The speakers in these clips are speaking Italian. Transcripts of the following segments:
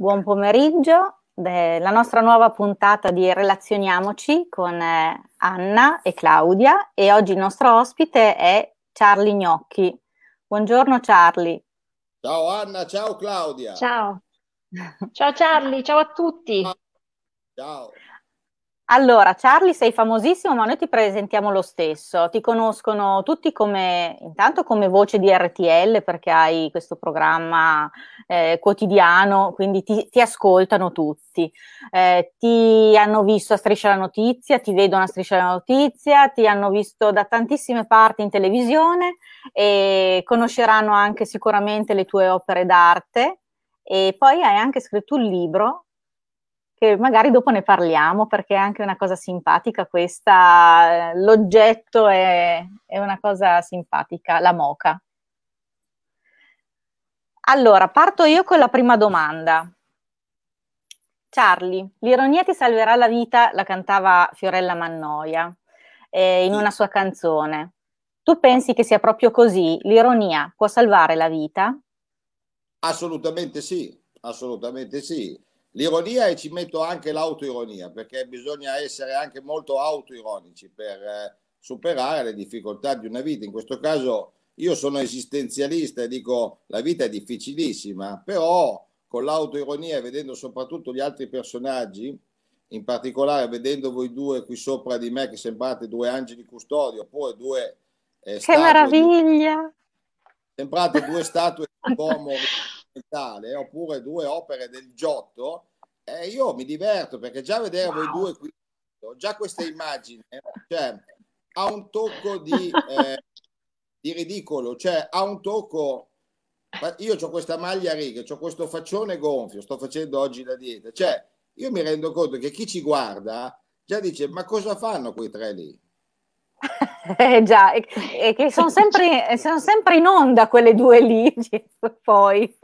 Buon pomeriggio, la nostra nuova puntata di Relazioniamoci con eh, Anna e Claudia e oggi il nostro ospite è Charlie Gnocchi. Buongiorno Charlie. Ciao Anna, ciao Claudia. Ciao. Ciao Charlie, ciao a tutti. Ciao. Allora, Charlie, sei famosissimo, ma noi ti presentiamo lo stesso. Ti conoscono tutti come, intanto come voce di RTL, perché hai questo programma eh, quotidiano, quindi ti, ti ascoltano tutti. Eh, ti hanno visto a Striscia la Notizia, ti vedono a Striscia la Notizia, ti hanno visto da tantissime parti in televisione e conosceranno anche sicuramente le tue opere d'arte. E poi hai anche scritto un libro che magari dopo ne parliamo perché è anche una cosa simpatica questa, l'oggetto è, è una cosa simpatica, la moca. Allora, parto io con la prima domanda. Charlie, l'ironia ti salverà la vita, la cantava Fiorella Mannoia eh, in una sua canzone. Tu pensi che sia proprio così? L'ironia può salvare la vita? Assolutamente sì, assolutamente sì. L'ironia e ci metto anche l'autoironia, perché bisogna essere anche molto autoironici per eh, superare le difficoltà di una vita. In questo caso io sono esistenzialista e dico la vita è difficilissima, però con l'autoironia e vedendo soprattutto gli altri personaggi, in particolare vedendo voi due qui sopra di me che sembrate due angeli custodio, oppure due... Eh, che meraviglia! Di, sembrate due statue di uomo mentale oppure due opere del Giotto, eh, io mi diverto perché già vedere wow. voi due qui, già questa immagine, cioè, ha un tocco di, eh, di ridicolo, cioè ha un tocco io ho questa maglia a righe, ho questo faccione gonfio, sto facendo oggi la dieta, cioè io mi rendo conto che chi ci guarda già dice ma cosa fanno quei tre lì? Eh già, e, e che sono sempre, sono sempre, in onda quelle due lì, poi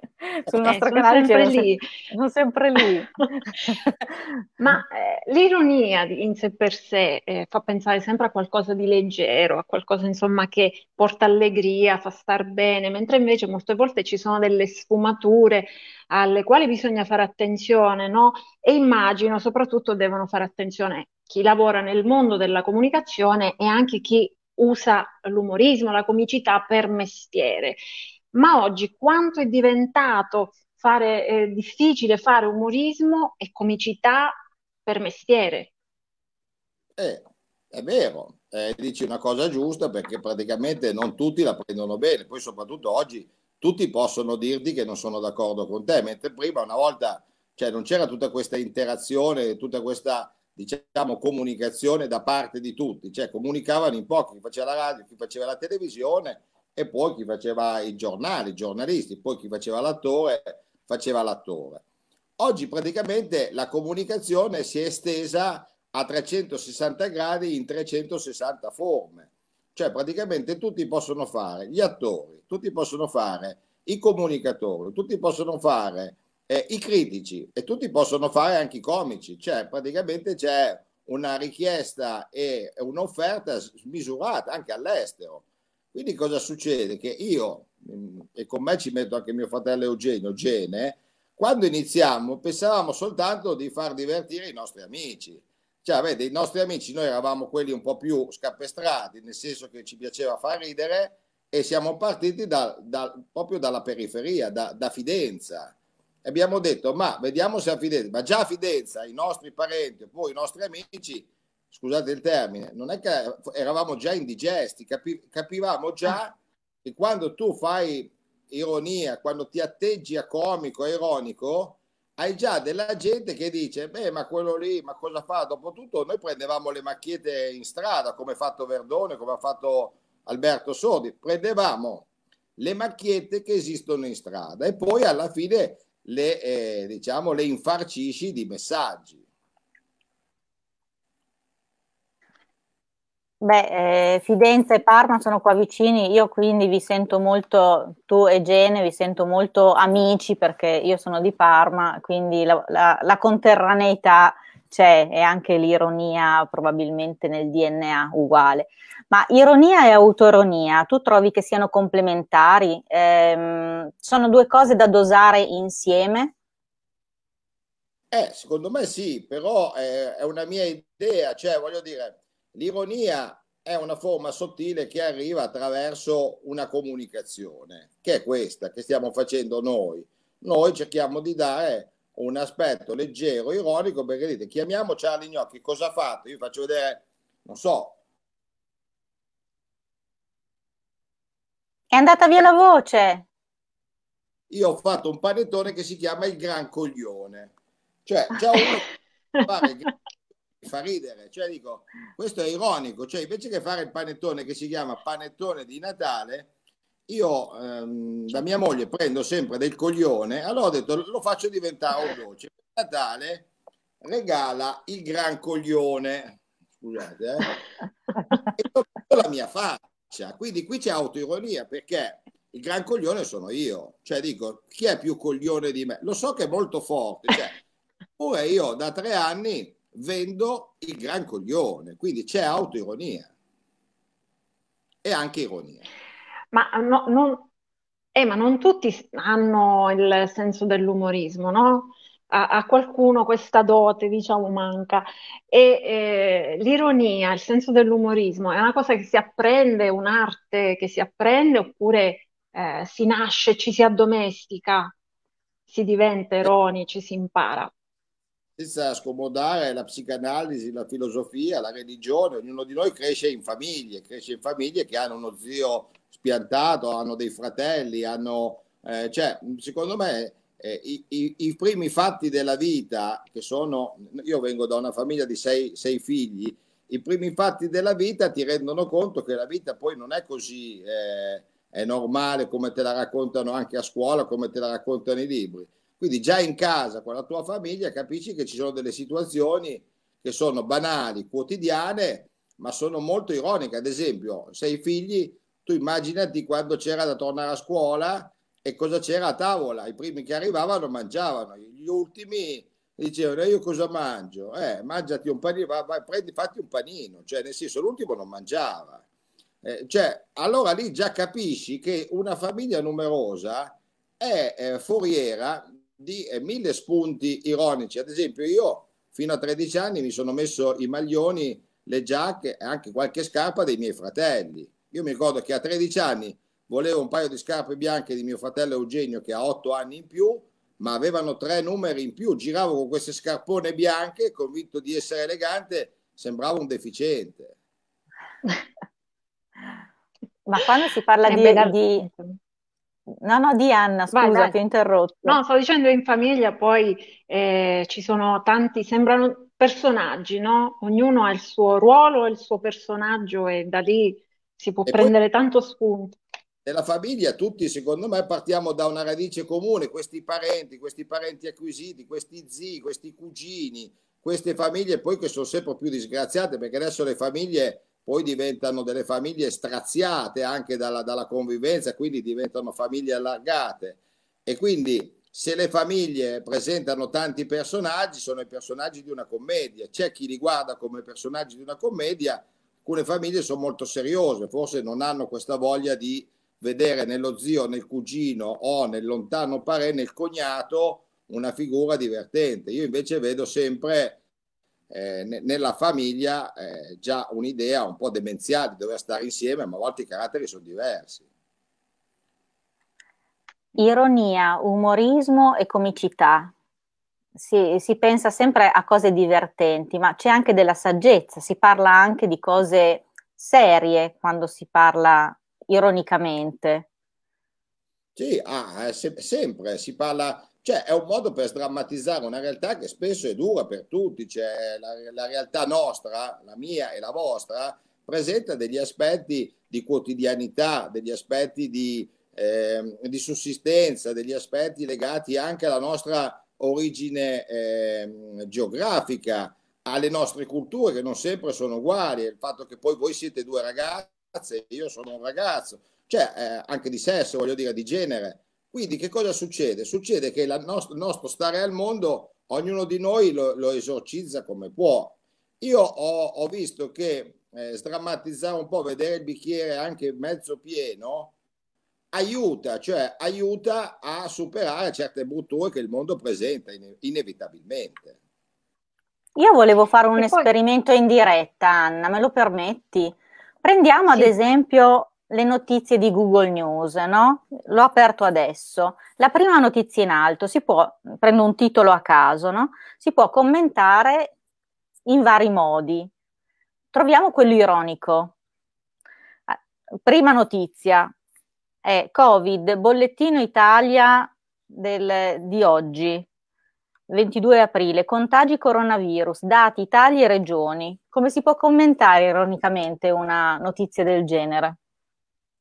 sul eh, nostro canale sempre lì. sono sempre lì. Ma eh, l'ironia in sé per sé eh, fa pensare sempre a qualcosa di leggero, a qualcosa insomma che porta allegria, fa star bene, mentre invece molte volte ci sono delle sfumature alle quali bisogna fare attenzione, no? E immagino soprattutto devono fare attenzione chi lavora nel mondo della comunicazione e anche chi usa l'umorismo, la comicità per mestiere. Ma oggi quanto è diventato fare, eh, difficile fare umorismo e comicità per mestiere? Eh, è vero, eh, dici una cosa giusta perché praticamente non tutti la prendono bene, poi soprattutto oggi tutti possono dirti che non sono d'accordo con te, mentre prima una volta cioè, non c'era tutta questa interazione, tutta questa diciamo, comunicazione da parte di tutti, cioè comunicavano in pochi, chi faceva la radio, chi faceva la televisione e poi chi faceva i giornali, i giornalisti, poi chi faceva l'attore, faceva l'attore. Oggi praticamente la comunicazione si è estesa a 360 gradi in 360 forme, cioè praticamente tutti possono fare, gli attori, tutti possono fare i comunicatori, tutti possono fare eh, i critici e tutti possono fare anche i comici, cioè praticamente c'è una richiesta e un'offerta smisurata anche all'estero. Quindi cosa succede? Che io, mm, e con me ci metto anche mio fratello Eugenio, Gene, quando iniziamo pensavamo soltanto di far divertire i nostri amici. Cioè, vede, i nostri amici, noi eravamo quelli un po' più scapestrati, nel senso che ci piaceva far ridere, e siamo partiti da, da, proprio dalla periferia, da, da Fidenza abbiamo detto ma vediamo se a Fidenza, ma già a Fidenza i nostri parenti e poi i nostri amici, scusate il termine, non è che eravamo già indigesti, capi, capivamo già che quando tu fai ironia, quando ti atteggi a comico, a ironico, hai già della gente che dice, beh, ma quello lì, ma cosa fa? Dopotutto noi prendevamo le macchiette in strada, come ha fatto Verdone, come ha fatto Alberto Sordi, prendevamo le macchiette che esistono in strada e poi alla fine le, eh, diciamo, le infarcisci di messaggi. Beh, eh, Fidenza e Parma sono qua vicini, io quindi vi sento molto, tu e Gene, vi sento molto amici perché io sono di Parma, quindi la, la, la conterraneità c'è e anche l'ironia probabilmente nel DNA uguale. Ma ironia e autoironia, tu trovi che siano complementari? Ehm, sono due cose da dosare insieme? Eh, secondo me sì, però è, è una mia idea, cioè voglio dire, l'ironia è una forma sottile che arriva attraverso una comunicazione, che è questa che stiamo facendo noi. Noi cerchiamo di dare un aspetto leggero, ironico, perché dite, chiamiamo Charlie Gnocchi, cosa ha fatto? Io faccio vedere, non so. È andata via la voce. Io ho fatto un panettone che si chiama il Gran Coglione. Cioè, già uno fare fa ridere, cioè dico, questo è ironico, cioè invece che fare il panettone che si chiama panettone di Natale, io ehm, da mia moglie prendo sempre del coglione, allora ho detto lo faccio diventare un dolce. Natale regala il gran coglione, scusate, eh? e la mia faccia, quindi qui c'è autoironia perché il gran coglione sono io, cioè dico chi è più coglione di me? Lo so che è molto forte, cioè, pure io da tre anni vendo il gran coglione, quindi c'è autoironia e anche ironia. Ma, no, non, eh, ma non tutti hanno il senso dell'umorismo, no? A, a qualcuno questa dote, diciamo, manca. E eh, l'ironia, il senso dell'umorismo è una cosa che si apprende, un'arte che si apprende oppure eh, si nasce, ci si addomestica, si diventa ironici, si impara senza scomodare la psicanalisi, la filosofia, la religione, ognuno di noi cresce in famiglie, cresce in famiglie che hanno uno zio spiantato, hanno dei fratelli, hanno, eh, cioè, secondo me eh, i, i, i, primi fatti della vita, che sono, io vengo da una famiglia di sei, sei, figli, i primi fatti della vita ti rendono conto che la vita poi non è così eh, è normale come te la raccontano anche a scuola, come te la raccontano i libri quindi già in casa con la tua famiglia capisci che ci sono delle situazioni che sono banali, quotidiane, ma sono molto ironiche. Ad esempio, sei figli, tu immaginati quando c'era da tornare a scuola e cosa c'era a tavola. I primi che arrivavano mangiavano, gli ultimi dicevano io cosa mangio? Eh, mangiati un panino, vai, vai, prendi, fatti un panino. Cioè, nel senso, l'ultimo non mangiava. Eh, cioè, allora lì già capisci che una famiglia numerosa è eh, foriera di eh, mille spunti ironici. Ad esempio, io fino a 13 anni mi sono messo i maglioni, le giacche e anche qualche scarpa dei miei fratelli. Io mi ricordo che a 13 anni volevo un paio di scarpe bianche di mio fratello Eugenio che ha 8 anni in più, ma avevano tre numeri in più. Giravo con queste scarpone bianche, convinto di essere elegante, sembrava un deficiente. ma quando si parla di, di, No, no, di Anna, Vai, scusa, ti ho interrotto. No, sto dicendo in famiglia poi eh, ci sono tanti, sembrano personaggi, no? Ognuno ha il suo ruolo, il suo personaggio e da lì si può E poi prendere tanto spunto. Nella famiglia tutti, secondo me, partiamo da una radice comune, questi parenti, questi parenti acquisiti, questi zii, questi cugini, queste famiglie poi che sono sempre più disgraziate perché adesso le famiglie poi diventano delle famiglie straziate anche dalla, dalla convivenza, quindi diventano famiglie allargate. E quindi se le famiglie presentano tanti personaggi, sono i personaggi di una commedia. C'è chi li guarda come personaggi di una commedia, alcune famiglie sono molto seriose, forse non hanno questa voglia di vedere nello zio, nel cugino o nel lontano parente, nel cognato, una figura divertente. Io invece vedo sempre eh, nella famiglia eh, già un'idea un po' demenziale di dover stare insieme, ma a volte i caratteri sono diversi. Ironia, umorismo e comicità. Si, si pensa sempre a cose divertenti, ma c'è anche della saggezza, si parla anche di cose serie quando si parla ironicamente. Sì, ah, se, sempre si parla cioè è un modo per sdrammatizzare una realtà che spesso è dura per tutti, cioè la, la realtà nostra, la mia e la vostra, presenta degli aspetti di quotidianità, degli aspetti di, eh, di sussistenza, degli aspetti legati anche alla nostra origine eh, geografica, alle nostre culture che non sempre sono uguali, il fatto che poi voi siete due ragazze, io sono un ragazzo, cioè eh, anche di sesso, voglio dire, di genere quindi che cosa succede? Succede che il nostro, nostro, stare al mondo, ognuno di noi lo, lo esorcizza come può. Io ho, ho visto che eh, sdrammatizzare un po', vedere il bicchiere anche mezzo pieno, aiuta, cioè aiuta a superare certe brutture che il mondo presenta inevitabilmente. Io volevo fare un poi... esperimento in diretta, Anna, me lo permetti? Prendiamo sì. ad esempio le notizie di Google News, no? L'ho aperto adesso. La prima notizia in alto, si può, prendo un titolo a caso, no? Si può commentare in vari modi. Troviamo quello ironico. Eh, prima notizia è Covid, bollettino Italia del, di oggi, 22 aprile, contagi coronavirus, dati Italia e regioni. Come si può commentare ironicamente una notizia del genere?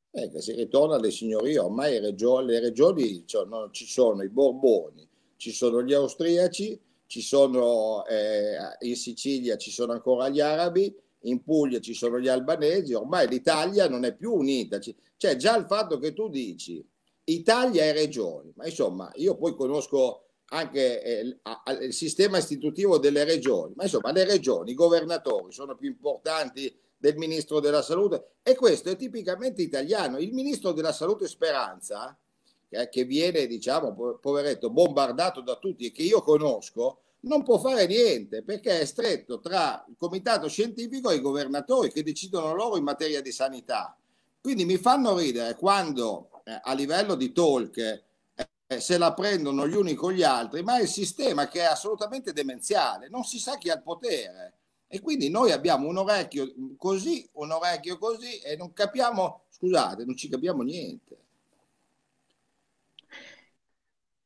Eh, che si ritorna alle signorie, ormai regioni, le regioni cioè, no, ci sono i Borboni, ci sono gli austriaci, ci sono eh, in Sicilia ci sono ancora gli arabi, in Puglia ci sono gli albanesi, ormai l'Italia non è più unita. Cioè già il fatto che tu dici Italia e regioni, ma insomma io poi conosco anche eh, il sistema istitutivo delle regioni, ma insomma le regioni, i governatori sono più importanti del ministro della salute e questo è tipicamente italiano. Il ministro della salute Speranza, eh, che viene, diciamo, poveretto, bombardato da tutti e che io conosco, non può fare niente perché è stretto tra il comitato scientifico e i governatori che decidono loro in materia di sanità. Quindi mi fanno ridere quando eh, a livello di talk se la prendono gli uni con gli altri, ma è il sistema che è assolutamente demenziale, non si sa chi ha il potere. E quindi noi abbiamo un orecchio così, un orecchio così e non capiamo, scusate, non ci capiamo niente.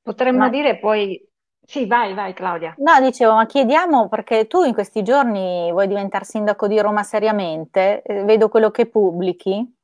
Potremmo ma... dire poi sì, vai, vai Claudia. No, dicevo, ma chiediamo perché tu in questi giorni vuoi diventare sindaco di Roma seriamente, eh, vedo quello che pubblichi.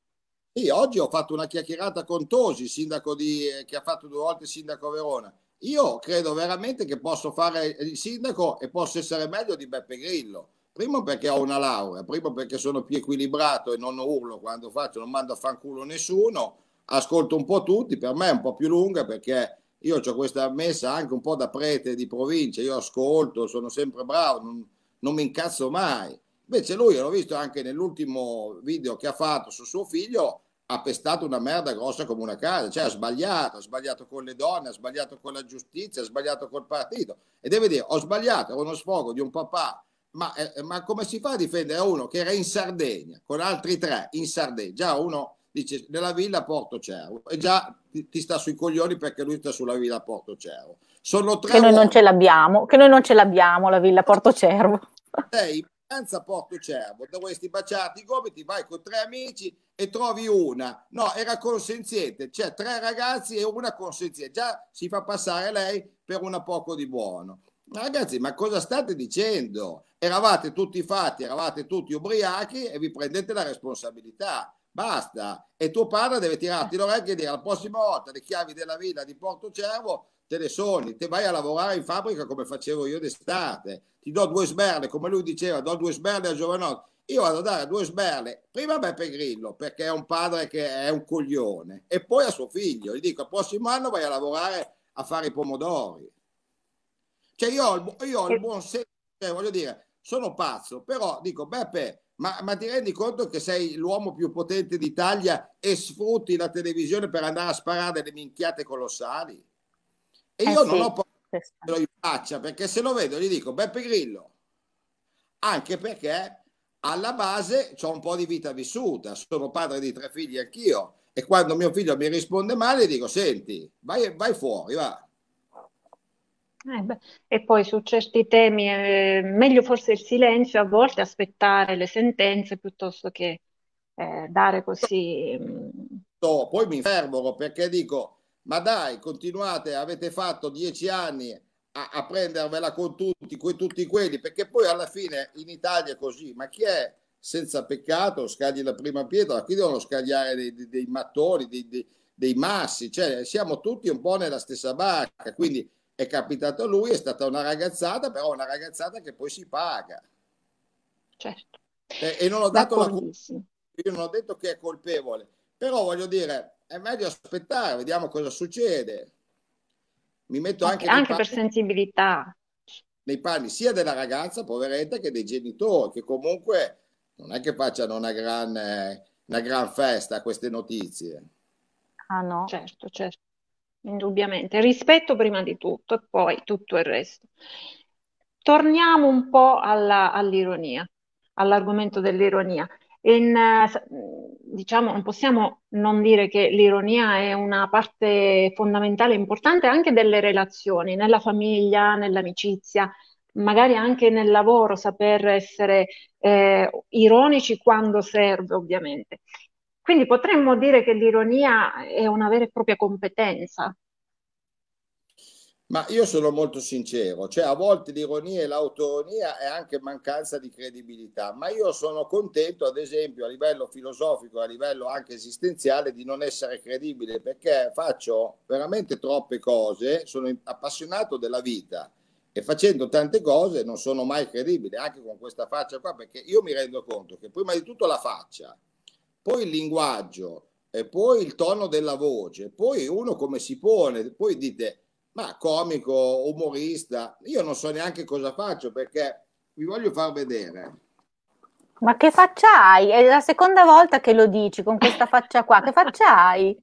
Sì, oggi ho fatto una chiacchierata con Tosi, sindaco di, eh, che ha fatto due volte sindaco a Verona. Io credo veramente che posso fare il sindaco e posso essere meglio di Beppe Grillo. Primo perché ho una laurea, primo perché sono più equilibrato e non urlo quando faccio, non mando a fanculo nessuno, ascolto un po' tutti, per me è un po' più lunga perché io ho questa messa anche un po' da prete di provincia, io ascolto, sono sempre bravo, non, non mi incazzo mai. Invece lui, l'ho visto anche nell'ultimo video che ha fatto su suo figlio, ha pestato una merda grossa come una casa, cioè ha sbagliato, ha sbagliato con le donne, ha sbagliato con la giustizia, ha sbagliato col partito. E deve dire, ho sbagliato, è uno sfogo di un papà, ma, eh, ma, come si fa a difendere uno che era in Sardegna, con altri tre in Sardegna, già uno dice nella villa Porto Cervo e già ti, ti, sta sui coglioni perché lui sta sulla villa Porto Cervo. Sono tre che noi non ce l'abbiamo, che noi non ce l'abbiamo la villa Porto Cervo. Sei vacanza Porto Cervo, dovresti baciarti i gomiti, vai con tre amici e trovi una. No, era consenziente, cioè tre ragazzi e una consenziente. Già si fa passare lei per una poco di buono. Ragazzi, ma cosa state dicendo? Eravate tutti fatti, eravate tutti ubriachi e vi prendete la responsabilità. Basta. E tuo padre deve tirarti l'orecchio e dire la prossima volta le chiavi della villa di Porto Cervo te le sogni, te vai a lavorare in fabbrica come facevo io d'estate. Ti do due sberle, come lui diceva, do due sberle a giovanotti. Io vado a dare due sberle prima a Beppe Grillo perché è un padre che è un coglione e poi a suo figlio. Gli dico: il prossimo anno vai a lavorare a fare i pomodori. Cioè, io ho il, io ho il buon senso, cioè, voglio dire, sono pazzo, però dico: Beppe, ma, ma, ti rendi conto che sei l'uomo più potente d'Italia e sfrutti la televisione per andare a sparare delle minchiate colossali? E eh io sì, non ho paura che lo faccia, perché se lo vedo gli dico Beppe Grillo, anche perché alla base ho un po' di vita vissuta, sono padre di tre figli anch'io e quando mio figlio mi risponde male dico senti, vai, vai fuori, va. Eh e poi su certi temi è meglio forse il silenzio, a volte aspettare le sentenze piuttosto che eh, dare così. Mm. Poi mi fermo perché dico, ma dai, continuate, avete fatto dieci anni a, a prendervela con tutti, con tutti quelli, perché poi alla fine in Italia è così, ma chi è senza peccato scagli la prima pietra, qui devono scagliare dei, dei, dei mattoni, dei, dei, dei massi, cioè siamo tutti un po' nella stessa barca, quindi è capitato a lui, è stata una ragazzata, però una ragazzata che poi si paga. Certo. E, e non ho dato la colpa, io non ho detto che è colpevole, però voglio dire, è meglio aspettare, vediamo cosa succede. Mi metto anche, anche, anche per sensibilità. Nei panni sia della ragazza, poveretta, che dei genitori, che comunque non è che facciano una gran, una gran festa a queste notizie. Ah no. Certo, certo, indubbiamente. Rispetto prima di tutto e poi tutto il resto. Torniamo un po' alla- all'ironia, all'argomento dell'ironia. In, eh, diciamo, non possiamo non dire che l'ironia è una parte fondamentale e importante anche delle relazioni, nella famiglia, nell'amicizia, magari anche nel lavoro, saper essere eh, ironici quando serve, ovviamente. Quindi potremmo dire che l'ironia è una vera e propria competenza. Ma io sono molto sincero, cioè a volte l'ironia e l'autoironia è anche mancanza di credibilità, ma io sono contento, ad esempio, a livello filosofico, a livello anche esistenziale, di non essere credibile perché faccio veramente troppe cose, sono appassionato della vita e facendo tante cose non sono mai credibile, anche con questa faccia qua, perché io mi rendo conto che prima di tutto la faccia, poi il linguaggio, e poi il tono della voce, poi uno come si pone, poi dite ma comico, umorista, io non so neanche cosa faccio perché vi voglio far vedere. Ma che faccia hai? È la seconda volta che lo dici con questa faccia qua. Che faccia hai?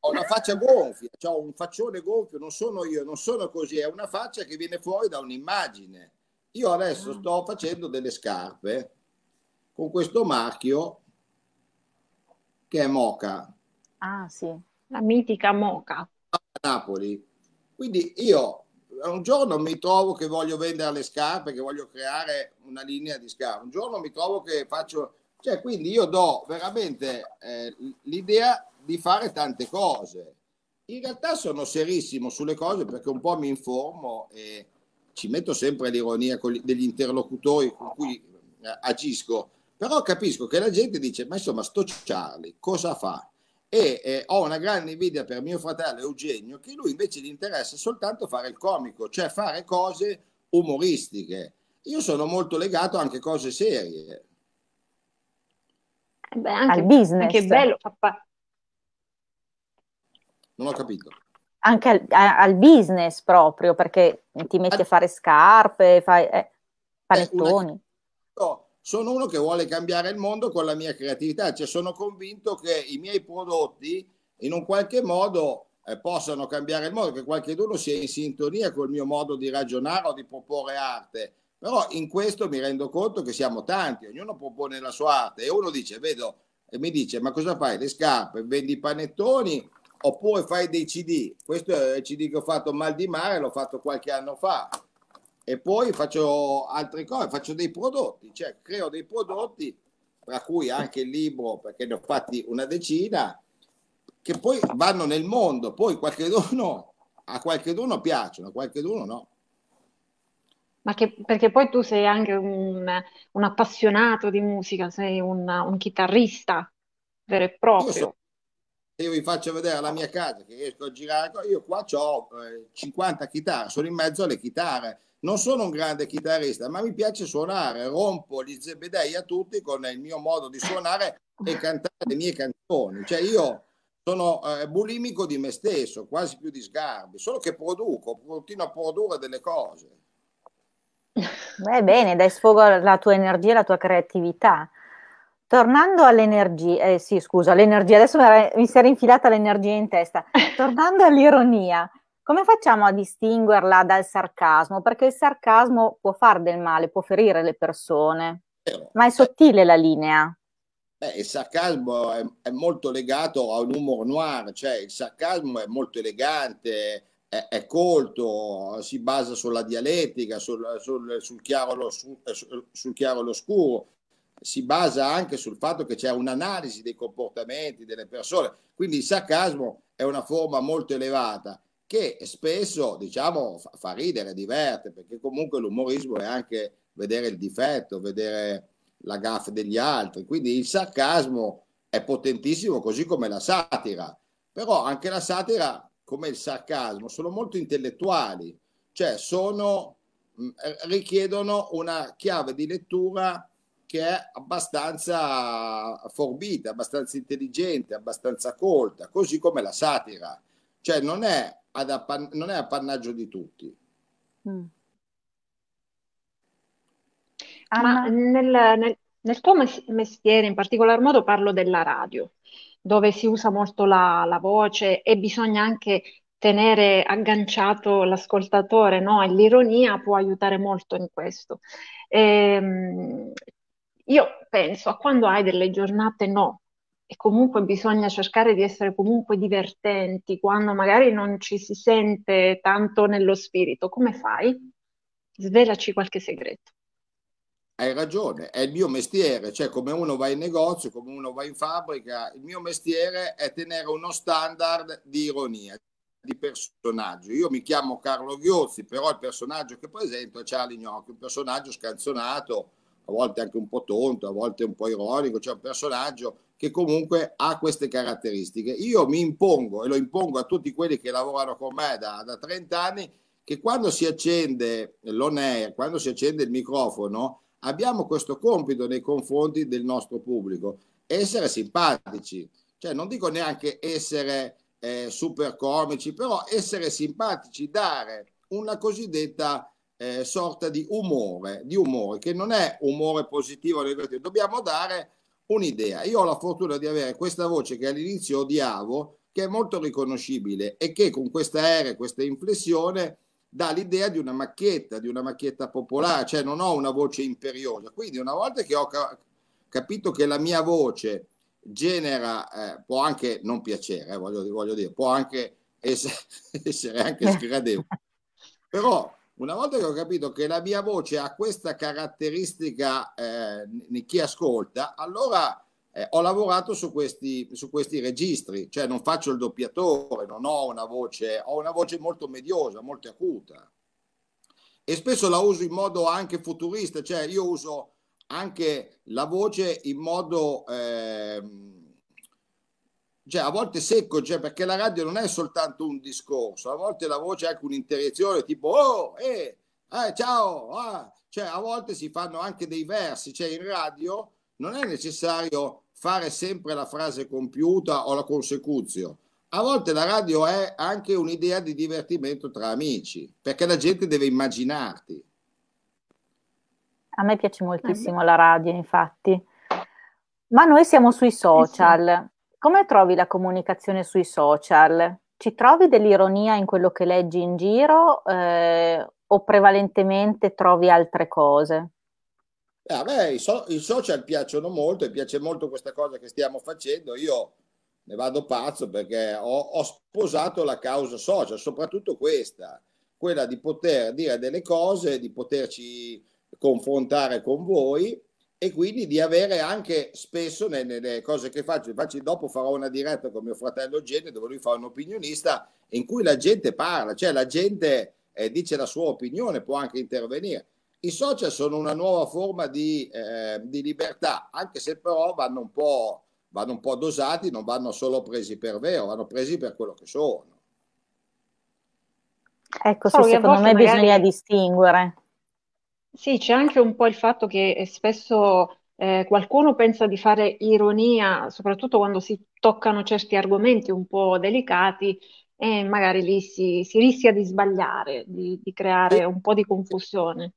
Ho una faccia gonfia, ho un faccione gonfio, non sono io, non sono così, è una faccia che viene fuori da un'immagine. Io adesso sto facendo delle scarpe con questo marchio che è Moca. Ah, sì. La mitica Moca. A Napoli quindi io un giorno mi trovo che voglio vendere le scarpe, che voglio creare una linea di scarpe, un giorno mi trovo che faccio, cioè quindi io do veramente eh, l'idea di fare tante cose. In realtà sono serissimo sulle cose perché un po' mi informo e ci metto sempre l'ironia degli interlocutori con cui eh, agisco, però capisco che la gente dice, ma insomma, sto Charlie cosa fa? E eh, ho una grande invidia per mio fratello Eugenio che lui invece gli interessa soltanto fare il comico, cioè fare cose umoristiche. Io sono molto legato anche a cose serie. Eh beh, anche, al business. Anche bello. Non ho capito. Anche al, al, business proprio, perché ti metti a fare scarpe, fai eh, panettoni. Eh, una sono uno che vuole cambiare il mondo con la mia creatività, cioè sono convinto che i miei prodotti in un qualche modo eh, possano cambiare il mondo, che qualcuno sia in sintonia col mio modo di ragionare o di proporre arte. Però in questo mi rendo conto che siamo tanti, ognuno propone la sua arte e uno dice, vedo, e mi dice, ma cosa fai? Le scarpe, vendi i panettoni oppure fai dei CD? Questo è il CD che ho fatto Mal di Mare, l'ho fatto qualche anno fa e poi faccio altre cose, faccio dei prodotti, cioè creo dei prodotti, tra cui anche il libro, perché ne ho fatti una decina, che poi vanno nel mondo, poi qualcheduno, a qualcheduno piacciono, a qualcheduno no. Ma che, perché poi tu sei anche un, un appassionato di musica, sei un, un chitarrista vero e proprio. Io so, io vi faccio vedere la mia casa che riesco a girare, io qua ho eh, 50 chitarre, sono in mezzo alle chitarre non sono un grande chitarrista, ma mi piace suonare, rompo gli zebedei a tutti con il mio modo di suonare e cantare le mie canzoni. Cioè io sono eh, bulimico di me stesso, quasi più di Sgarbi, solo che produco, continuo a produrre delle cose. Beh, bene, dai sfogo alla tua energia e alla tua creatività. Tornando all'energia, eh, sì, scusa, l'energia, adesso mi si era infilata l'energia in testa. Tornando all'ironia, come facciamo a distinguerla dal sarcasmo? Perché il sarcasmo può fare del male, può ferire le persone, ma è sottile la linea. Beh, il sarcasmo è, è, molto legato a un humor noir, cioè il sarcasmo è molto elegante, è, è colto, si basa sulla dialettica, sul, sul, sul, chiaro sul, sul chiaro e l'oscuro, si basa anche sul fatto che c'è un'analisi dei comportamenti delle persone, quindi il sarcasmo è una forma molto elevata che spesso diciamo fa, fa ridere, diverte, perché comunque l'umorismo è anche vedere il difetto, vedere la gaffa degli altri, quindi il sarcasmo è potentissimo così come la satira, però anche la satira come il sarcasmo sono molto intellettuali, cioè sono, mm, richiedono una chiave di lettura che è abbastanza forbita, abbastanza intelligente, abbastanza colta, così come la satira. Cioè non è appan- non è appannaggio di tutti. Mm. Ma nel, nel, nel tuo mestiere, in particolar modo parlo della radio, dove si usa molto la, la voce e bisogna anche tenere agganciato l'ascoltatore, no? E l'ironia può aiutare molto in questo. Ehm, io penso a quando hai delle giornate no, e comunque bisogna cercare di essere comunque divertenti, quando magari non ci si sente tanto nello spirito, come fai? Svelaci qualche segreto. Hai ragione, è il mio mestiere, cioè come uno va in negozio, come uno va in fabbrica, il mio mestiere è tenere uno standard di ironia, di personaggio. Io mi chiamo Carlo Ghiozzi, però il personaggio che presento è Charlie Gnocchi, un personaggio scanzonato, a volte anche un po' tonto, a volte un po' ironico, cioè un personaggio che comunque ha queste caratteristiche. Io mi impongo e lo impongo a tutti quelli che lavorano con me da, da 30 anni che quando si accende l'on air, quando si accende il microfono, abbiamo questo compito nei confronti del nostro pubblico, essere simpatici, cioè non dico neanche essere eh, super comici, però essere simpatici, dare una cosiddetta eh, sorta di umore, di umore, che non è umore positivo o negativo, dobbiamo dare un'idea. Io ho la fortuna di avere questa voce che all'inizio odiavo, che è molto riconoscibile e che con questa R, questa inflessione, dà l'idea di una macchietta, di una macchietta popolare, cioè non ho una voce imperiosa. Quindi una volta che ho ca- capito che la mia voce genera, eh, può anche non piacere, eh, voglio, voglio, dire, può anche essere, essere anche sgradevole, però una volta che ho capito che la mia voce ha questa caratteristica eh, di chi ascolta, allora eh, ho lavorato su questi, su questi registri, cioè non faccio il doppiatore, non ho una voce, ho una voce molto mediosa, molto acuta. E spesso la uso in modo anche futurista, cioè io uso anche la voce in modo eh, cioè a volte secco, cioè perché la radio non è soltanto un discorso, a volte la voce è anche un'interazione tipo oh, eh, eh ciao, ah. cioè a volte si fanno anche dei versi, cioè in radio non è necessario fare sempre la frase compiuta o la consecuzione. A volte la radio è anche un'idea di divertimento tra amici, perché la gente deve immaginarti. A me piace moltissimo la radio, infatti. Ma noi siamo sui social. Come trovi la comunicazione sui social? Ci trovi dell'ironia in quello che leggi in giro eh, o prevalentemente trovi altre cose? Eh, a me i, so- i, social piacciono molto e piace molto questa cosa che stiamo facendo. Io ne vado pazzo perché ho, ho sposato la causa social, soprattutto questa, quella di poter dire delle cose, di poterci confrontare con voi e quindi di avere anche spesso nelle, nelle cose che faccio, infatti dopo farò una diretta con mio fratello Gene dove lui fa un opinionista in cui la gente parla, cioè la gente eh, dice la sua opinione, può anche intervenire. I social sono una nuova forma di, eh, di libertà, anche se però vanno un, po', vanno un po' dosati, non vanno solo presi per vero, vanno presi per quello che sono. Ecco, sì, secondo me magari... bisogna distinguere. Sì, c'è anche un po' il fatto che eh, spesso eh, qualcuno pensa di fare ironia, soprattutto quando si toccano certi argomenti un po' delicati, e magari lì si, si rischia di sbagliare, di, di creare un po' di confusione.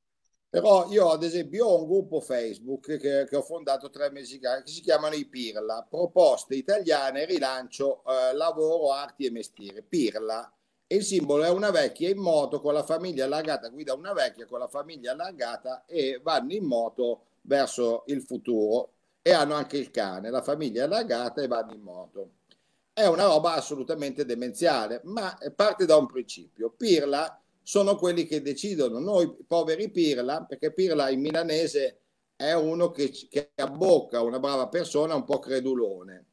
Però io ad esempio ho un gruppo Facebook che, che ho fondato tre mesi fa che si chiamano i Pirla, proposte italiane, rilancio, eh, lavoro, arti e mestiere. Pirla. Il simbolo è una vecchia in moto con la famiglia allargata, guida una vecchia con la famiglia allargata e vanno in moto verso il futuro e hanno anche il cane, la famiglia allargata e vanno in moto. È una roba assolutamente demenziale, ma parte da un principio. Pirla sono quelli che decidono, noi poveri Pirla, perché Pirla in milanese è uno che, che abbocca una brava persona un po' credulone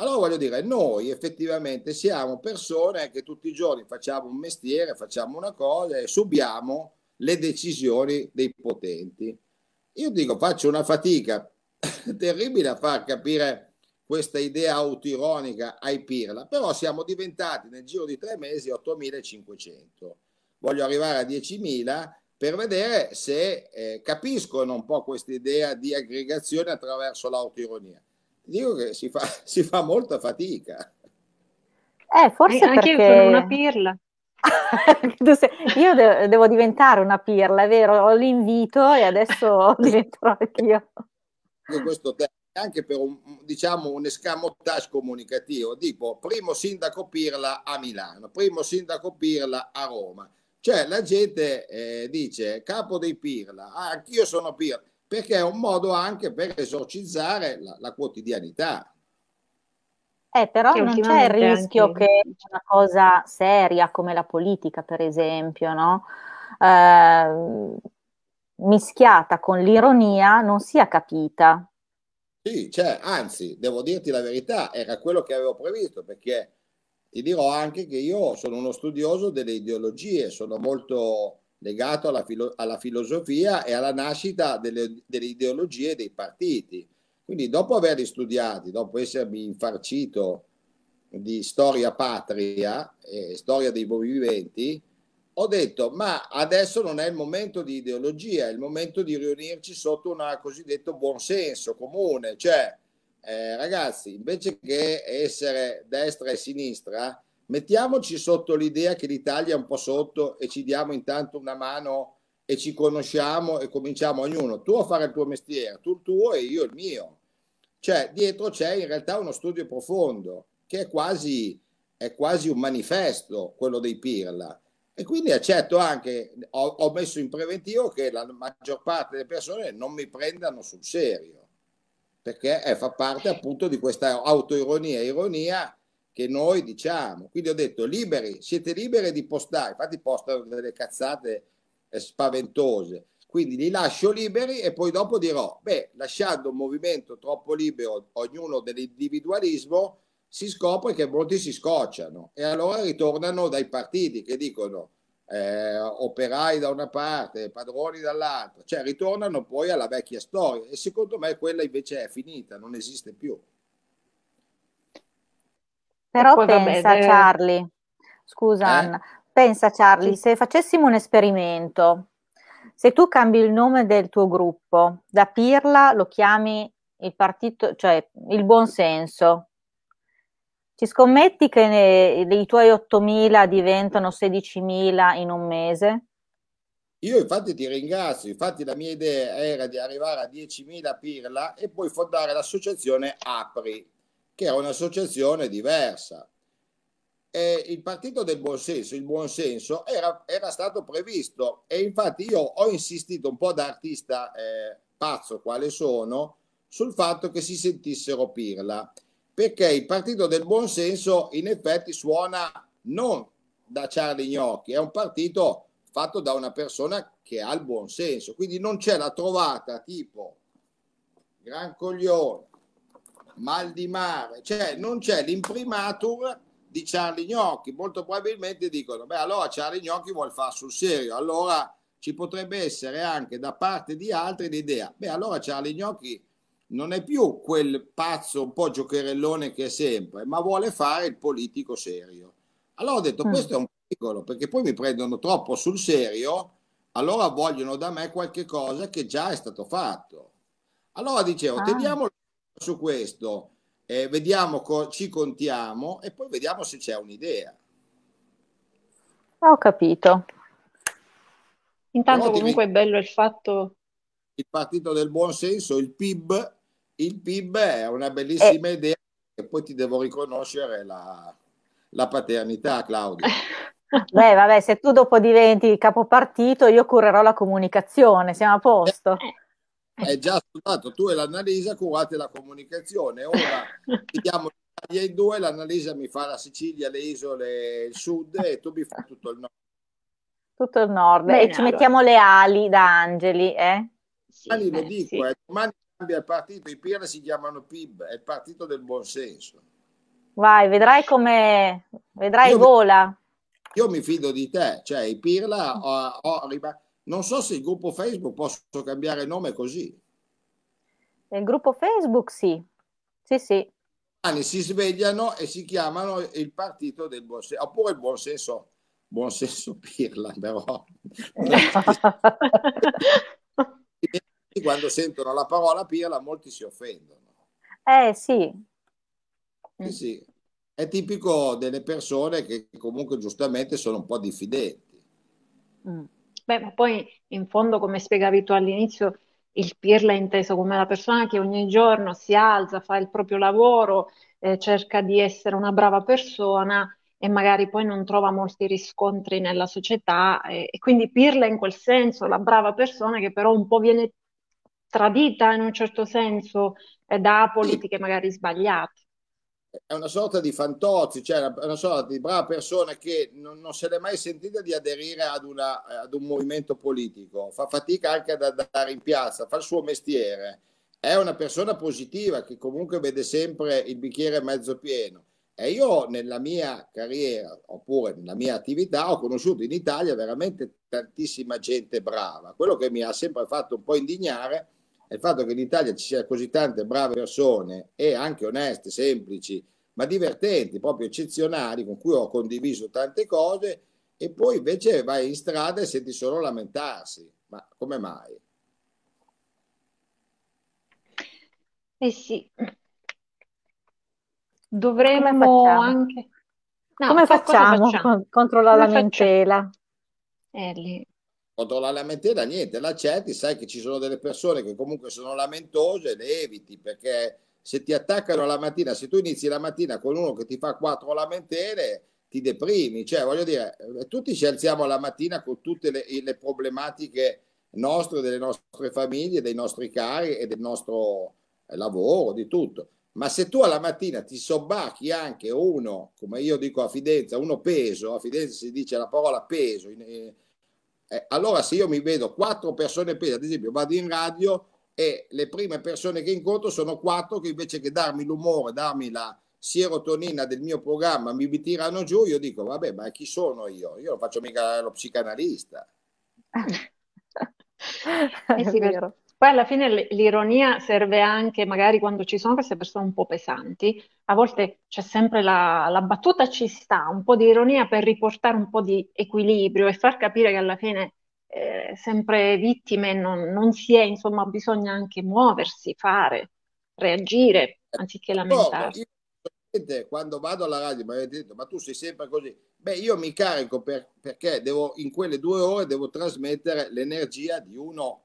allora voglio dire, noi effettivamente siamo persone che tutti i giorni facciamo un mestiere, facciamo una cosa e subiamo le decisioni dei potenti. Io dico, faccio una fatica terribile a far capire questa idea autoironica ai Pirla, però siamo diventati nel giro di tre mesi 8.500. Voglio arrivare a 10.000 per vedere se eh, capiscono un po' questa idea di aggregazione attraverso l'autoironia dico che si fa, si fa molta fatica. Eh, forse anche perché... io sono una pirla. io de- devo diventare una pirla, è vero? Ho l'invito e adesso diventerò anch'io. Questo termine anche per un, diciamo, un escamotage comunicativo, tipo primo sindaco Pirla a Milano, primo sindaco Pirla a Roma. Cioè la gente eh, dice capo dei Pirla, ah, anch'io sono Pirla, perché è un modo anche per esorcizzare la, la quotidianità. Eh, però non c'è il rischio anche... che una cosa seria come la politica, per esempio, no? eh, mischiata con l'ironia non sia capita. Sì, cioè, anzi, devo dirti la verità, era quello che avevo previsto, perché ti dirò anche che io sono uno studioso delle ideologie, sono molto legato alla, filo- alla filosofia e alla nascita delle, delle ideologie dei partiti. Quindi dopo averli studiati, dopo essermi infarcito di storia patria e storia dei movimenti, ho detto ma adesso non è il momento di ideologia, è il momento di riunirci sotto un cosiddetto buonsenso comune, cioè eh, ragazzi, invece che essere destra e sinistra, mettiamoci sotto l'idea che l'Italia è un po' sotto e ci diamo intanto una mano e ci conosciamo e cominciamo ognuno, tu a fare il tuo mestiere, tu il tuo e io il mio. Cioè, dietro c'è in realtà uno studio profondo che è quasi, è quasi un manifesto, quello dei Pirla. E quindi accetto anche, ho, ho messo in preventivo che la maggior parte delle persone non mi prendano sul serio, perché è, fa parte appunto di questa autoironia e ironia che noi diciamo. Quindi ho detto liberi, siete liberi di postare, infatti postano delle cazzate eh, spaventose. Quindi li lascio liberi e poi dopo dirò, beh, lasciando un movimento troppo libero, ognuno dell'individualismo, si scopre che molti si scocciano e allora ritornano dai partiti che dicono eh, operai da una parte, padroni dall'altra, cioè ritornano poi alla vecchia storia e secondo me quella invece è finita, non esiste più. Però pensa vabbè, Charlie, scusa eh? Anna, pensa Charlie, se facessimo un esperimento se tu cambi il nome del tuo gruppo, da Pirla lo chiami il partito, cioè il buonsenso, ci scommetti che ne, i tuoi 8.000 diventano 16.000 in un mese? Io infatti ti ringrazio, infatti la mia idea era di arrivare a 10.000 Pirla e poi fondare l'associazione APRI, che è un'associazione diversa. Eh, il partito del buonsenso, il buonsenso era, era, stato previsto. E infatti io ho insistito un po' da artista eh, pazzo quale sono sul fatto che si sentissero pirla. Perché il partito del buonsenso in effetti suona non da Charlie Gnocchi, è un partito fatto da una persona che ha il buonsenso, quindi non c'è la trovata tipo gran coglione, mal di mare, cioè non c'è l'imprimatur di Charlie Gnocchi. Molto probabilmente dicono, beh allora Charlie Gnocchi vuole fare sul serio, allora ci potrebbe essere anche da parte di altri l'idea, beh allora Charlie Gnocchi non è più quel pazzo un po' giocherellone che è sempre, ma vuole fare il politico serio. Allora ho detto, mm. questo è un pericolo, perché poi mi prendono troppo sul serio, allora vogliono da me qualche cosa che già è stato fatto. Allora dicevo, ah. teniamo su questo, eh, vediamo, co- ci contiamo e poi vediamo se c'è un'idea. Ho capito. Intanto Però comunque è bello il fatto... Il partito del buon senso, il PIB, il PIB è una bellissima eh. idea e poi ti devo riconoscere la, la paternità, Claudio. Beh, vabbè, se tu dopo diventi capopartito, io curerò la comunicazione, siamo a posto. Eh, è già stato tu e l'Annalisa curate la comunicazione. Ora diamo l'Italia in due, l'Annalisa mi fa la Sicilia, le isole, il sud e tu mi fai tutto il nord. Tutto il nord. Bene, e ci allora. mettiamo le ali da angeli, eh? Sì, ali lo dico, sì. eh, domani cambia il partito, i PIR si chiamano PIB, è il partito del buonsenso. Vai, vedrai come vedrai io vola. Mi, io mi fido di te, cioè i Pirla ho, ho, non so se il gruppo Facebook posso cambiare nome così. Il gruppo Facebook sì, sì, sì. Anni si svegliano e si chiamano il partito del buon senso, oppure il buon senso, buon senso pirla, però. Quando sentono la parola pirla molti si offendono. Eh sì. Sì, sì. È tipico delle persone che comunque giustamente sono un po' diffidenti. Mm. Beh, ma poi in fondo, come spiegavi tu all'inizio, il pirla inteso come la persona che ogni giorno si alza, fa il proprio lavoro, eh, cerca di essere una brava persona e magari poi non trova molti riscontri nella società. E, e quindi pirla in quel senso, la brava persona che però un po' viene tradita in un certo senso eh, da politiche magari sbagliate è una sorta di fantozzi, cioè una, sorta di brava persona che non, non se l'è mai sentita di aderire ad, una, ad, un movimento politico, fa fatica anche ad andare in piazza, fa il suo mestiere, è una persona positiva che comunque vede sempre il bicchiere mezzo pieno. E io nella mia carriera, oppure nella mia attività, ho conosciuto in Italia veramente tantissima gente brava. Quello che mi ha sempre fatto un po' indignare il fatto che in Italia ci sia così tante brave persone e anche oneste, semplici, ma divertenti, proprio eccezionali, con cui ho condiviso tante cose, e poi invece vai in strada e senti solo lamentarsi. Ma come mai? Eh sì, dovremmo anche... No, come facciamo, facciamo? contro la come lamentela? Eh, lì contro la lamentela niente, l'accetti, sai che ci sono delle persone che comunque sono lamentose, le eviti perché se ti attaccano la mattina, se tu inizi la mattina con uno che ti fa quattro lamentele, ti deprimi, cioè voglio dire, eh, tutti ci alziamo la mattina con tutte le, le problematiche nostre, delle nostre famiglie, dei nostri cari e del nostro eh, lavoro, di tutto. Ma se tu alla mattina ti sobbacchi anche uno, come io dico a Fidenza, uno peso, a Fidenza si dice la parola peso, in, in, eh, allora se io mi vedo quattro persone peso, ad esempio vado in radio e le prime persone che incontro sono quattro che invece che darmi l'umore, darmi la serotonina del mio programma, mi, mi tirano giù, io dico vabbè ma chi sono io? Io non faccio mica lo psicanalista. eh sì, vero. Poi alla fine l'ironia serve anche magari quando ci sono queste persone un po' pesanti, a volte c'è sempre la, la battuta ci sta, un po' di ironia per riportare un po' di equilibrio e far capire che alla fine eh, sempre vittime non, non si è, insomma bisogna anche muoversi, fare, reagire anziché lamentarsi. No, quando vado alla radio mi avete detto ma tu sei sempre così beh io mi carico per, perché devo in quelle due ore devo trasmettere l'energia di uno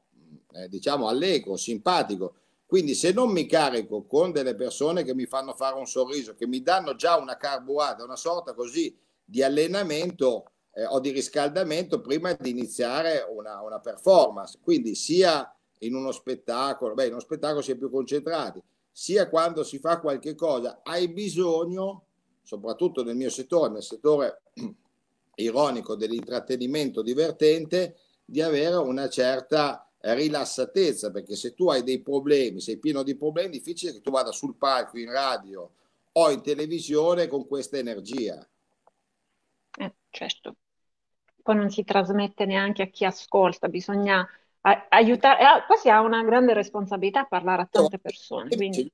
eh, diciamo allegro, simpatico. Quindi se non mi carico con delle persone che mi fanno fare un sorriso, che mi danno già una carburata, una sorta così di allenamento eh, o di riscaldamento prima di iniziare una, una, performance, quindi sia in uno spettacolo, beh in uno spettacolo si è più concentrati, sia quando si fa qualche cosa, hai bisogno, soprattutto nel mio settore, nel settore ironico dell'intrattenimento divertente, di avere una certa rilassatezza, perché se tu hai dei problemi, sei pieno di problemi, è difficile che tu vada sul palco, in radio o in televisione con questa energia. Eh, certo. Poi non si trasmette neanche a chi ascolta, bisogna aiutare, eh, poi si ha una grande responsabilità a parlare a tante persone. Quindi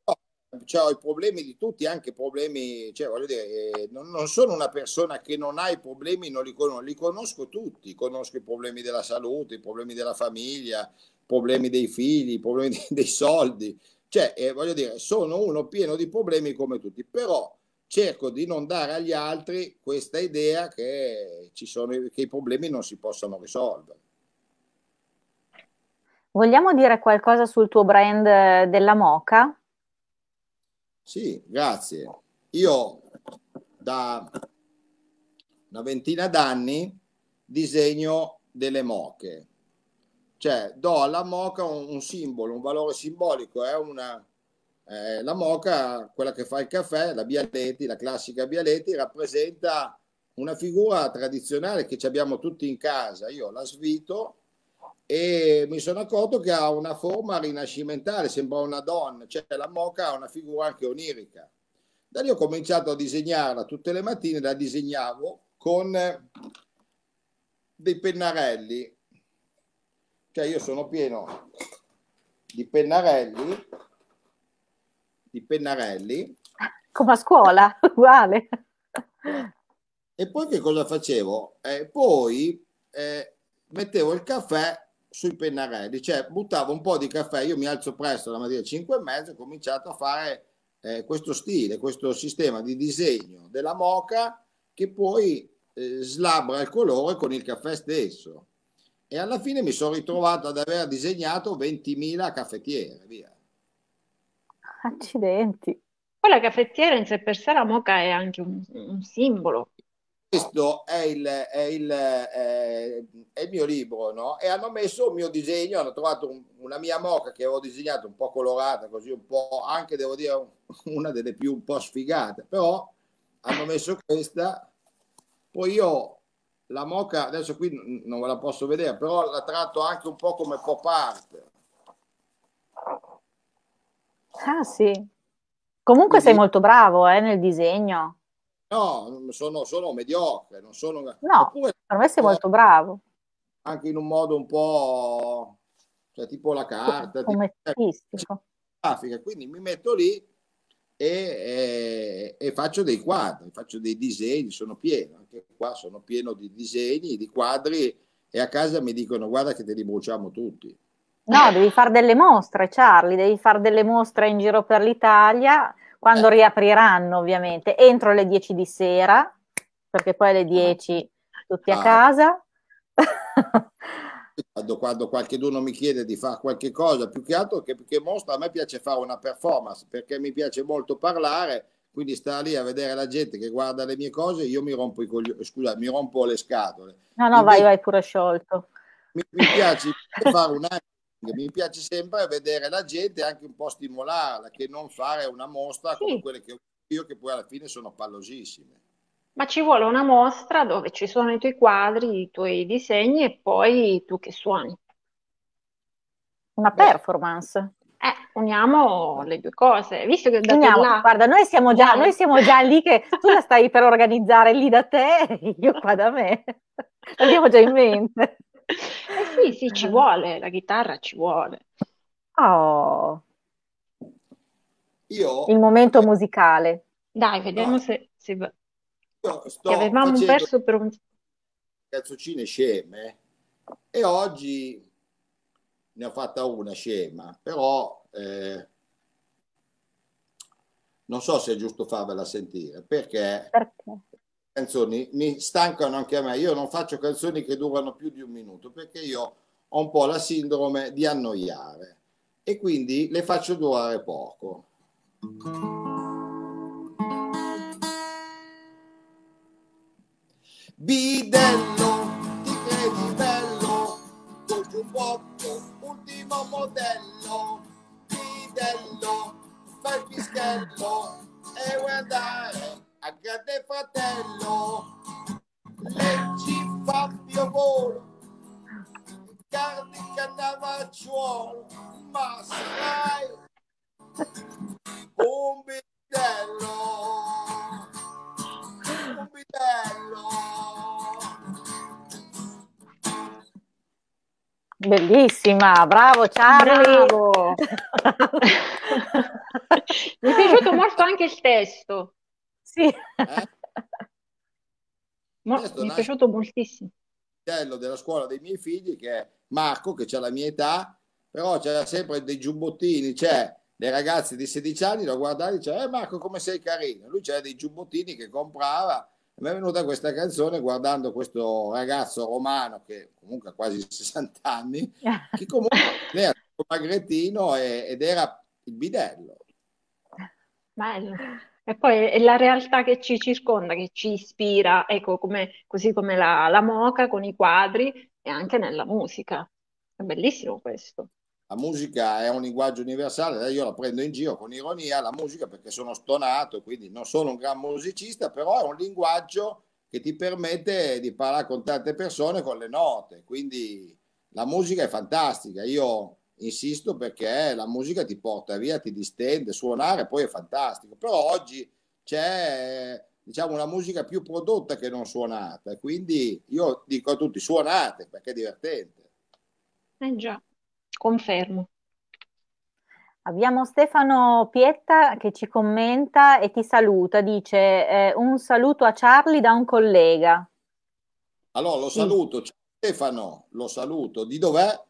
cioè, ho i problemi di tutti, anche problemi, cioè, voglio dire, eh, non, non, sono una persona che non ha i problemi, non li conosco, li conosco tutti, conosco i problemi della salute, i problemi della famiglia, i problemi dei figli, i problemi dei soldi, cioè, eh, voglio dire, sono uno pieno di problemi come tutti, però cerco di non dare agli altri questa idea che, ci sono, che i problemi non si possano risolvere. Vogliamo dire qualcosa sul tuo brand della Moca? Sì, grazie. Io da una ventina d'anni disegno delle moche, cioè do alla moca un, un simbolo, un valore simbolico, è una, eh, la moca, quella che fa il caffè, la Bialetti, la classica Bialetti, rappresenta una figura tradizionale che abbiamo tutti in casa. Io la svito e mi sono accorto che ha una forma rinascimentale, sembra una donna, cioè la moca ha una figura anche onirica. Da lì ho cominciato a disegnarla tutte le mattine, la disegnavo con dei pennarelli, cioè io sono pieno di pennarelli, di pennarelli. Come a scuola, uguale. E poi che cosa facevo? Eh, poi eh, mettevo il caffè sui pennarelli, cioè buttavo un po' di caffè, io mi alzo presto la mattina alle 5 e mezza, ho cominciato a fare eh, questo stile, questo sistema di disegno della moca che poi eh, slabra il colore con il caffè stesso. e alla fine mi sono ritrovato ad aver disegnato 20.000 caffettiere, via. Accidenti. Poi la caffettiera in sé per sé, la moca è anche un, un simbolo. Questo è il, è, il, è, è il, mio libro, no? E hanno messo un mio disegno, hanno trovato un, una mia moca che avevo disegnato un po' colorata, così un po' anche, devo dire, una delle più un po' sfigate, però hanno messo questa. Poi io la moca, adesso qui non ve la posso vedere, però la tratto anche un po' come pop art. Ah sì, Comunque Quindi, sei molto bravo eh, nel disegno. No, sono, sono mediocre, non sono... No, Oppure, per me sei molto bravo. Anche in un modo un po'... cioè tipo la carta. Come artistico. Grafica, quindi mi metto lì e, e, e, faccio dei quadri, faccio dei disegni, sono pieno, anche qua sono pieno di disegni, di quadri e a casa mi dicono guarda che te li bruciamo tutti. No, devi fare delle mostre, Charlie, devi fare delle mostre in giro per l'Italia, quando riapriranno ovviamente, entro le 10 di sera, perché poi alle 10 tutti a ah. casa. Quando, quando qualcuno mi chiede di fare qualche cosa, più che altro che, che mostra, a me piace fare una performance, perché mi piace molto parlare, quindi sta lì a vedere la gente che guarda le mie cose, io mi rompo i coglioni, scusa, mi rompo le scatole. No, no, Invece, vai, vai pure sciolto. Mi, mi piace fare un mi piace sempre vedere la gente anche un po' stimolarla, che non fare una mostra sì. come quelle che ho io, che poi alla fine sono pallosissime. Ma ci vuole una mostra dove ci sono i tuoi quadri, i tuoi disegni e poi tu che suoni. Una performance. Eh, uniamo le due cose, visto che da uniamo, là... Guarda, noi siamo, già, noi siamo già lì che tu la stai per organizzare lì da te, io qua da me. L'abbiamo già in mente. Eh sì, sì, ci vuole, la chitarra ci vuole. Oh. Io... Il momento musicale. Dai, vediamo no. se... se... Che avevamo perso per un... Cazzoccine sceme e oggi ne ho fatta una scema, però eh, non so se è giusto farvela sentire perché, perché? Canzoni mi stancano anche a me. Io non faccio canzoni che durano più di un minuto perché io ho un po' la sindrome di annoiare e quindi le faccio durare poco. Bidello, ti credi bello, col giubbotto, ultimo modello. Bidello, fai pischello e vuoi andare a grande fratello, leggi Fabio Volo, cardi cannavacciuolo, ma sai un bidello, un bidello. Bellissima, bravo Charlie. Bravo. Mi è piaciuto molto anche il testo. Sì. Eh? Ma, mi è piaciuto moltissimo. Il della scuola dei miei figli, che è Marco, che ha la mia età, però c'era sempre dei giubbottini, cioè dei ragazzi di 16 anni lo guardavano e dicevano, eh Marco come sei carino, lui c'era dei giubbottini che comprava, mi è venuta questa canzone guardando questo ragazzo romano che comunque ha quasi 60 anni, che comunque era magrettino ed era il bidello. Bello. E poi è la realtà che ci circonda, che ci ispira, ecco, come, così come la, la moca con i quadri e anche nella musica. È bellissimo questo. La musica è un linguaggio universale, io la prendo in giro con ironia, la musica perché sono stonato, quindi non sono un gran musicista, però è un linguaggio che ti permette di parlare con tante persone con le note, quindi la musica è fantastica. Io insisto perché la musica ti porta via, ti distende, suonare poi è fantastico, però oggi c'è diciamo una musica più prodotta che non suonata, quindi io dico a tutti suonate perché è divertente. Eh già, confermo. Abbiamo Stefano Pietta che ci commenta e ti saluta, dice eh, un saluto a Charlie da un collega. Allora lo saluto, sì. Stefano, lo saluto, di dov'è?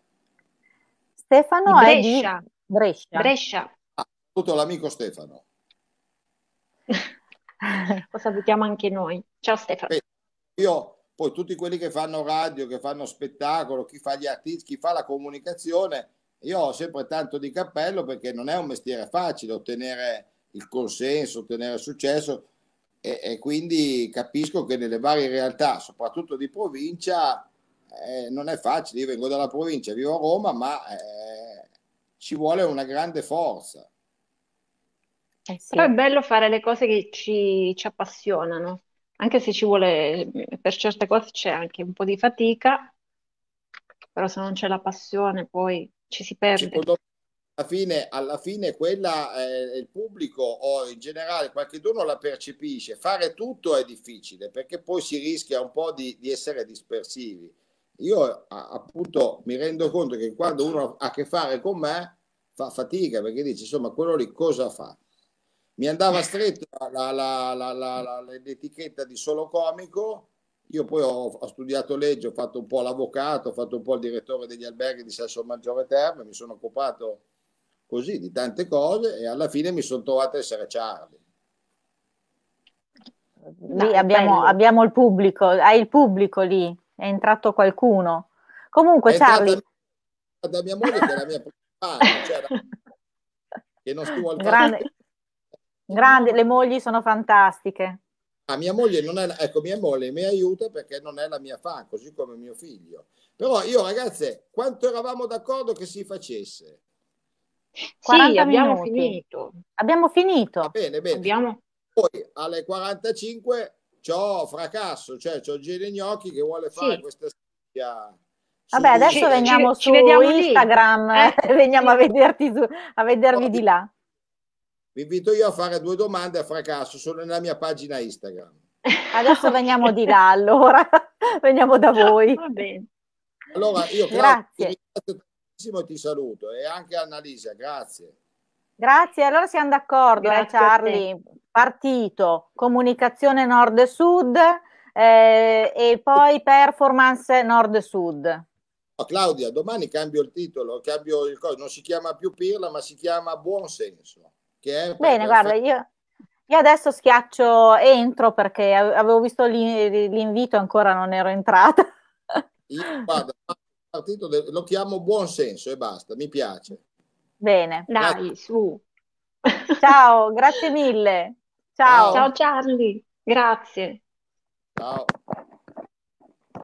Stefano di Brescia. è di Brescia. Brescia. Ah, saluto l'amico Stefano. Lo salutiamo anche noi. Ciao Stefano. Io poi tutti quelli che fanno radio, che fanno spettacolo, chi fa gli artisti, chi fa la comunicazione, io ho sempre tanto di cappello perché non è un mestiere facile ottenere il consenso, ottenere successo e, e quindi capisco che nelle varie realtà, soprattutto di provincia, eh, non è facile. Io vengo dalla provincia, vivo a Roma, ma eh, ci vuole una grande forza. Eh sì. Però è bello fare le cose che ci, ci appassionano, anche se ci vuole, per certe cose c'è anche un po' di fatica, però se non c'è la passione poi ci si perde. Secondo alla fine, alla fine quella eh, il pubblico o in generale qualche giorno la percepisce. Fare tutto è difficile perché poi si rischia un po' di, di essere dispersivi. Io appunto mi rendo conto che quando uno ha a che fare con me fa fatica perché dice insomma quello lì cosa fa? Mi andava stretto la, la, la, l'etichetta di solo comico. Io poi ho, ho, studiato legge, ho fatto un po' l'avvocato, ho fatto un po' il direttore degli alberghi di Sasso Maggiore Terme, mi sono occupato così di tante cose e alla fine mi sono trovato a essere Charlie. Lì abbiamo, abbiamo, il pubblico, hai il pubblico lì, è entrato qualcuno. Comunque, è Charlie. Da mia moglie che è la mia prima cioè, che non stuvo al grande, grande, le mogli sono fantastiche. Ah, mia moglie non è, ecco, mia moglie mi aiuta perché non è la mia fan, così come mio figlio. Però io, ragazze, quanto eravamo d'accordo che si facesse? Sì, abbiamo minuti. finito. Abbiamo finito. Va bene, bene. Abbiamo... Poi alle 45 c'ho fracasso, cioè c'ho Gene Gnocchi che vuole fare sì. questa storia. Vabbè, adesso ci, veniamo ci, su ci Instagram eh? veniamo a, vederti su, a vedervi di là. Vi invito io a fare due domande a fracasso, sono nella mia pagina Instagram. Adesso veniamo di là, allora, veniamo da voi. Va bene. Allora, io Grazie e ti saluto e anche Annalisa, grazie. Grazie, allora siamo d'accordo, eh, Charlie. Partito, comunicazione nord-sud eh, e poi performance nord-sud. Oh, Claudia, domani cambio il titolo, cambio il coso, non si chiama più Pirla, ma si chiama Buonsenso. Che è Bene, guarda, io, io, adesso schiaccio entro perché avevo visto l'invito e ancora non ero entrata. Io, partito de- lo chiamo buon senso e basta, mi piace. Bene. Dai, su. Ciao, grazie mille. Ciao. Ciao Charlie, grazie. Ciao.